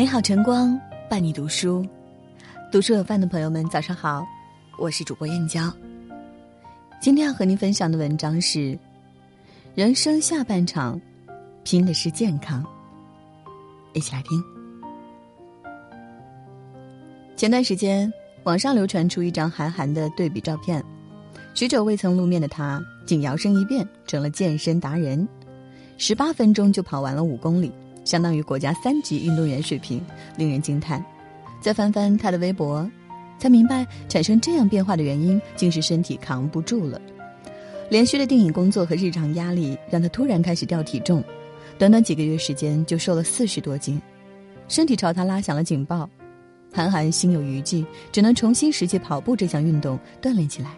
美好晨光伴你读书，读书有饭的朋友们，早上好，我是主播燕娇。今天要和您分享的文章是：人生下半场，拼的是健康。一起来听。前段时间，网上流传出一张韩寒的对比照片，许久未曾露面的他，竟摇身一变成了健身达人，十八分钟就跑完了五公里。相当于国家三级运动员水平，令人惊叹。再翻翻他的微博，才明白产生这样变化的原因，竟是身体扛不住了。连续的电影工作和日常压力，让他突然开始掉体重，短短几个月时间就瘦了四十多斤，身体朝他拉响了警报。韩寒心有余悸，只能重新拾起跑步这项运动，锻炼起来。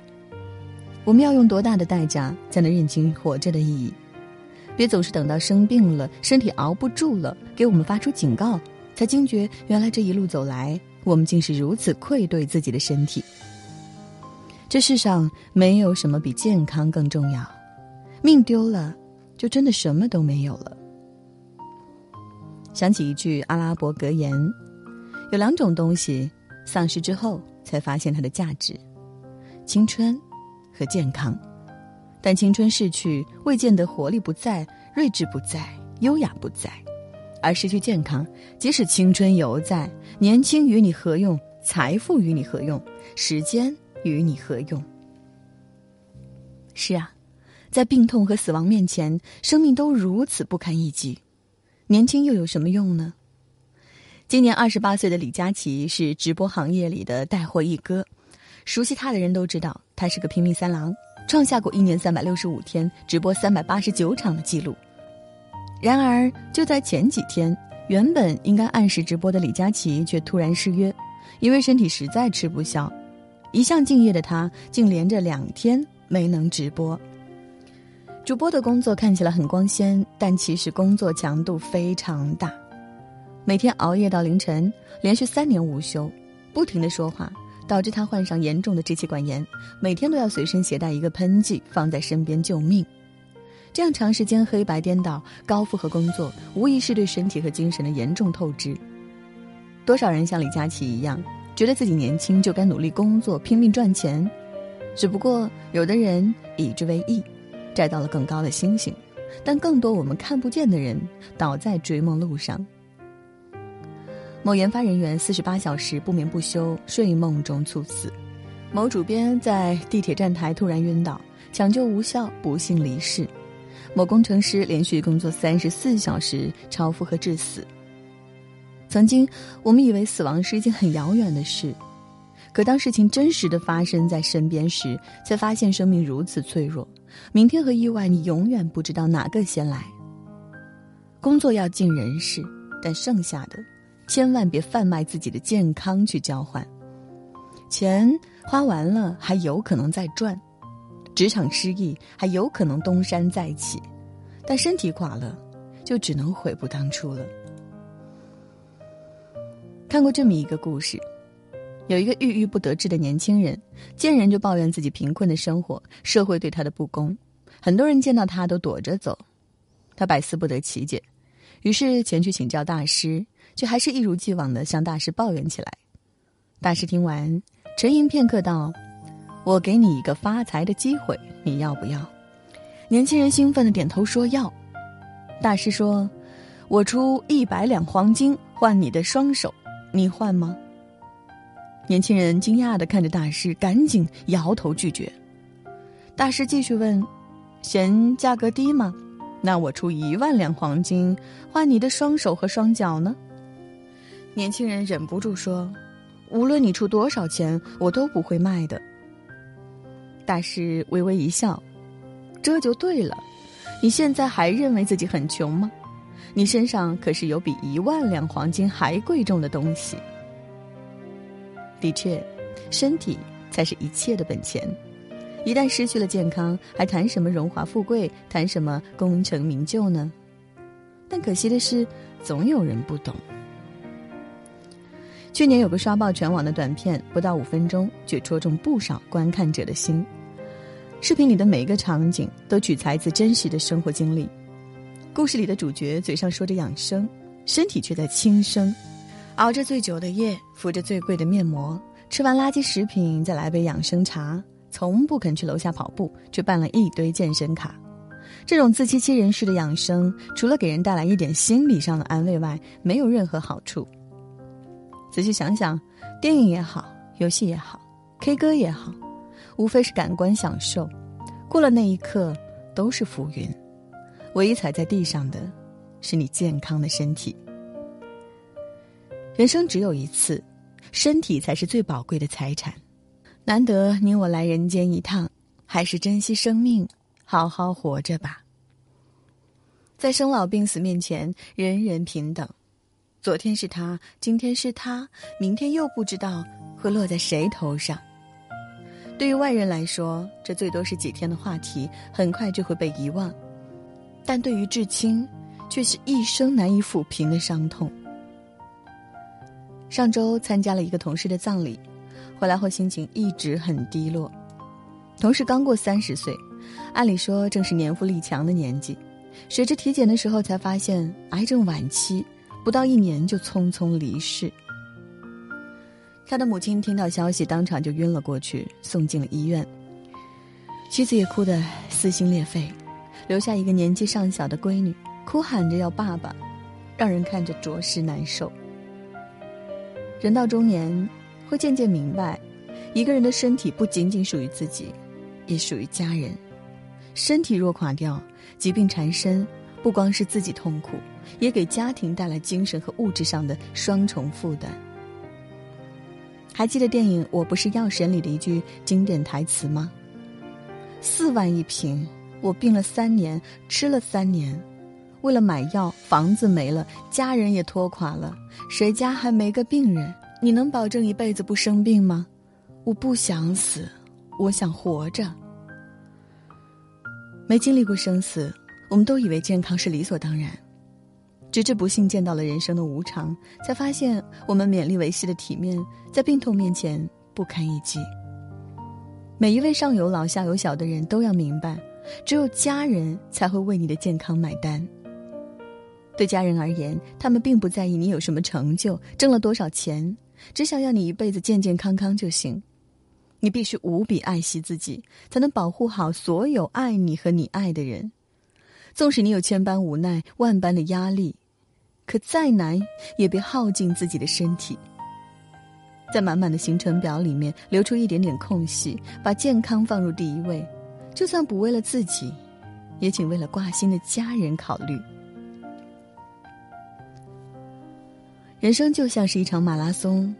我们要用多大的代价，才能认清活着的意义？别总是等到生病了，身体熬不住了，给我们发出警告，才惊觉原来这一路走来，我们竟是如此愧对自己的身体。这世上没有什么比健康更重要，命丢了，就真的什么都没有了。想起一句阿拉伯格言：有两种东西，丧失之后才发现它的价值，青春和健康。但青春逝去，未见得活力不在、睿智不在、优雅不在，而失去健康，即使青春犹在，年轻与你何用？财富与你何用？时间与你何用？是啊，在病痛和死亡面前，生命都如此不堪一击，年轻又有什么用呢？今年二十八岁的李佳琦是直播行业里的带货一哥，熟悉他的人都知道，他是个拼命三郎。创下过一年三百六十五天直播三百八十九场的记录。然而，就在前几天，原本应该按时直播的李佳琦却突然失约，因为身体实在吃不消。一向敬业的他，竟连着两天没能直播。主播的工作看起来很光鲜，但其实工作强度非常大，每天熬夜到凌晨，连续三年无休，不停的说话。导致他患上严重的支气管炎，每天都要随身携带一个喷剂放在身边救命。这样长时间黑白颠倒、高负荷工作，无疑是对身体和精神的严重透支。多少人像李佳琦一样，觉得自己年轻就该努力工作、拼命赚钱，只不过有的人以之为意，摘到了更高的星星，但更多我们看不见的人倒在追梦路上。某研发人员四十八小时不眠不休，睡梦中猝死；某主编在地铁站台突然晕倒，抢救无效，不幸离世；某工程师连续工作三十四小时超负荷致死。曾经，我们以为死亡是一件很遥远的事，可当事情真实的发生在身边时，才发现生命如此脆弱。明天和意外，你永远不知道哪个先来。工作要尽人事，但剩下的。千万别贩卖自己的健康去交换，钱花完了还有可能再赚，职场失意还有可能东山再起，但身体垮了，就只能悔不当初了。看过这么一个故事，有一个郁郁不得志的年轻人，见人就抱怨自己贫困的生活，社会对他的不公，很多人见到他都躲着走，他百思不得其解，于是前去请教大师。却还是一如既往的向大师抱怨起来。大师听完，沉吟片刻道：“我给你一个发财的机会，你要不要？”年轻人兴奋的点头说要。大师说：“我出一百两黄金换你的双手，你换吗？”年轻人惊讶的看着大师，赶紧摇头拒绝。大师继续问：“嫌价格低吗？那我出一万两黄金换你的双手和双脚呢？”年轻人忍不住说：“无论你出多少钱，我都不会卖的。”大师微微一笑：“这就对了。你现在还认为自己很穷吗？你身上可是有比一万两黄金还贵重的东西。的确，身体才是一切的本钱。一旦失去了健康，还谈什么荣华富贵，谈什么功成名就呢？但可惜的是，总有人不懂。”去年有个刷爆全网的短片，不到五分钟，却戳中不少观看者的心。视频里的每一个场景都取材自真实的生活经历。故事里的主角嘴上说着养生，身体却在轻生，熬着最久的夜，敷着最贵的面膜，吃完垃圾食品，再来杯养生茶，从不肯去楼下跑步，却办了一堆健身卡。这种自欺欺人式的养生，除了给人带来一点心理上的安慰外，没有任何好处。仔细想想，电影也好，游戏也好，K 歌也好，无非是感官享受，过了那一刻都是浮云。唯一踩在地上的，是你健康的身体。人生只有一次，身体才是最宝贵的财产。难得你我来人间一趟，还是珍惜生命。好好活着吧。在生老病死面前，人人平等。昨天是他，今天是他，明天又不知道会落在谁头上。对于外人来说，这最多是几天的话题，很快就会被遗忘；但对于至亲，却是一生难以抚平的伤痛。上周参加了一个同事的葬礼，回来后心情一直很低落。同事刚过三十岁。按理说正是年富力强的年纪，谁知体检的时候才发现癌症晚期，不到一年就匆匆离世。他的母亲听到消息，当场就晕了过去，送进了医院。妻子也哭得撕心裂肺，留下一个年纪尚小的闺女，哭喊着要爸爸，让人看着着实难受。人到中年，会渐渐明白，一个人的身体不仅仅属于自己，也属于家人。身体若垮掉，疾病缠身，不光是自己痛苦，也给家庭带来精神和物质上的双重负担。还记得电影《我不是药神》里的一句经典台词吗？四万一瓶，我病了三年，吃了三年，为了买药，房子没了，家人也拖垮了，谁家还没个病人？你能保证一辈子不生病吗？我不想死，我想活着。没经历过生死，我们都以为健康是理所当然，直至不幸见到了人生的无常，才发现我们勉力维系的体面，在病痛面前不堪一击。每一位上有老下有小的人都要明白，只有家人才会为你的健康买单。对家人而言，他们并不在意你有什么成就，挣了多少钱，只想要你一辈子健健康康就行。你必须无比爱惜自己，才能保护好所有爱你和你爱的人。纵使你有千般无奈、万般的压力，可再难也别耗尽自己的身体。在满满的行程表里面留出一点点空隙，把健康放入第一位。就算不为了自己，也请为了挂心的家人考虑。人生就像是一场马拉松，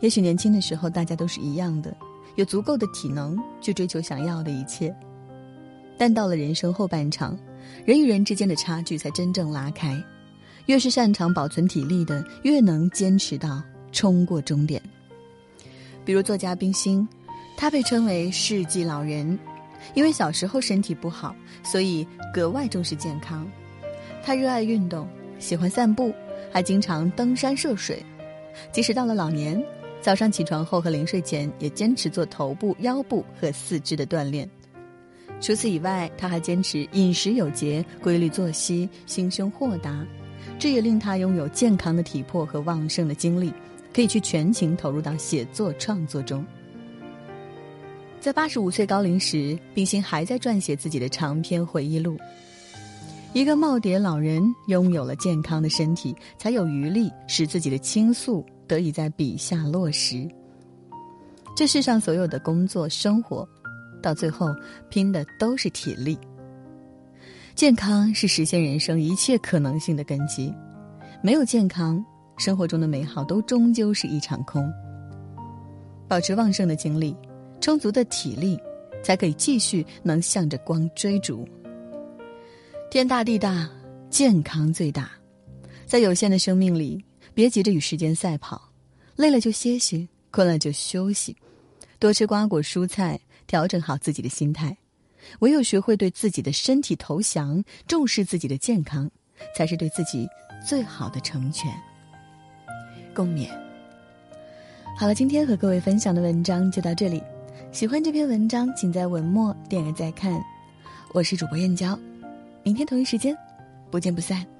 也许年轻的时候大家都是一样的。有足够的体能去追求想要的一切，但到了人生后半场，人与人之间的差距才真正拉开。越是擅长保存体力的，越能坚持到冲过终点。比如作家冰心，他被称为世纪老人，因为小时候身体不好，所以格外重视健康。他热爱运动，喜欢散步，还经常登山涉水，即使到了老年。早上起床后和临睡前也坚持做头部、腰部和四肢的锻炼。除此以外，他还坚持饮食有节、规律作息、心胸豁达，这也令他拥有健康的体魄和旺盛的精力，可以去全情投入到写作创作中。在八十五岁高龄时，冰心还在撰写自己的长篇回忆录。一个耄耋老人拥有了健康的身体，才有余力使自己的倾诉。得以在笔下落实。这世上所有的工作、生活，到最后拼的都是体力。健康是实现人生一切可能性的根基，没有健康，生活中的美好都终究是一场空。保持旺盛的精力，充足的体力，才可以继续能向着光追逐。天大地大，健康最大，在有限的生命里。别急着与时间赛跑，累了就歇息，困了就休息，多吃瓜果蔬菜，调整好自己的心态。唯有学会对自己的身体投降，重视自己的健康，才是对自己最好的成全。共勉。好了，今天和各位分享的文章就到这里。喜欢这篇文章，请在文末点个再看。我是主播燕娇，明天同一时间，不见不散。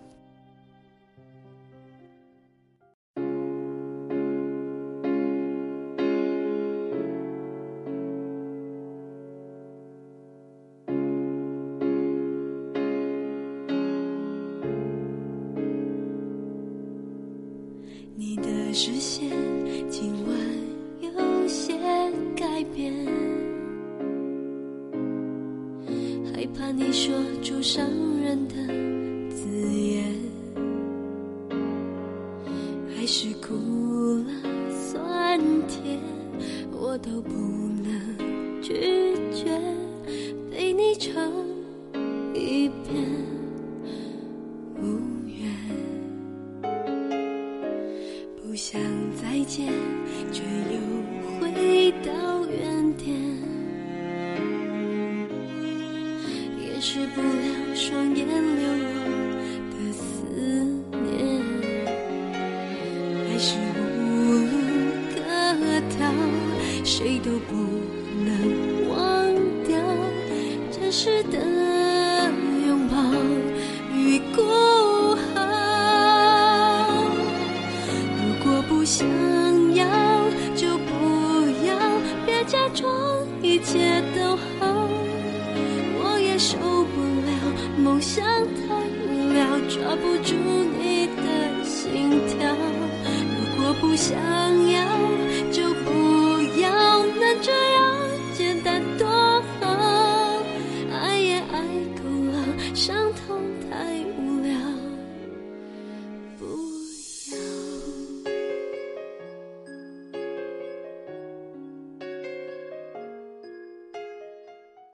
视线今晚有些改变，害怕你说出伤人的字眼，不想再见，却又回到原点，掩饰不了双眼流落的思念，还是无路可逃，谁都不能忘掉真实的装一切都好。我也受不了梦想太无聊，抓不住你的心跳。如果不想。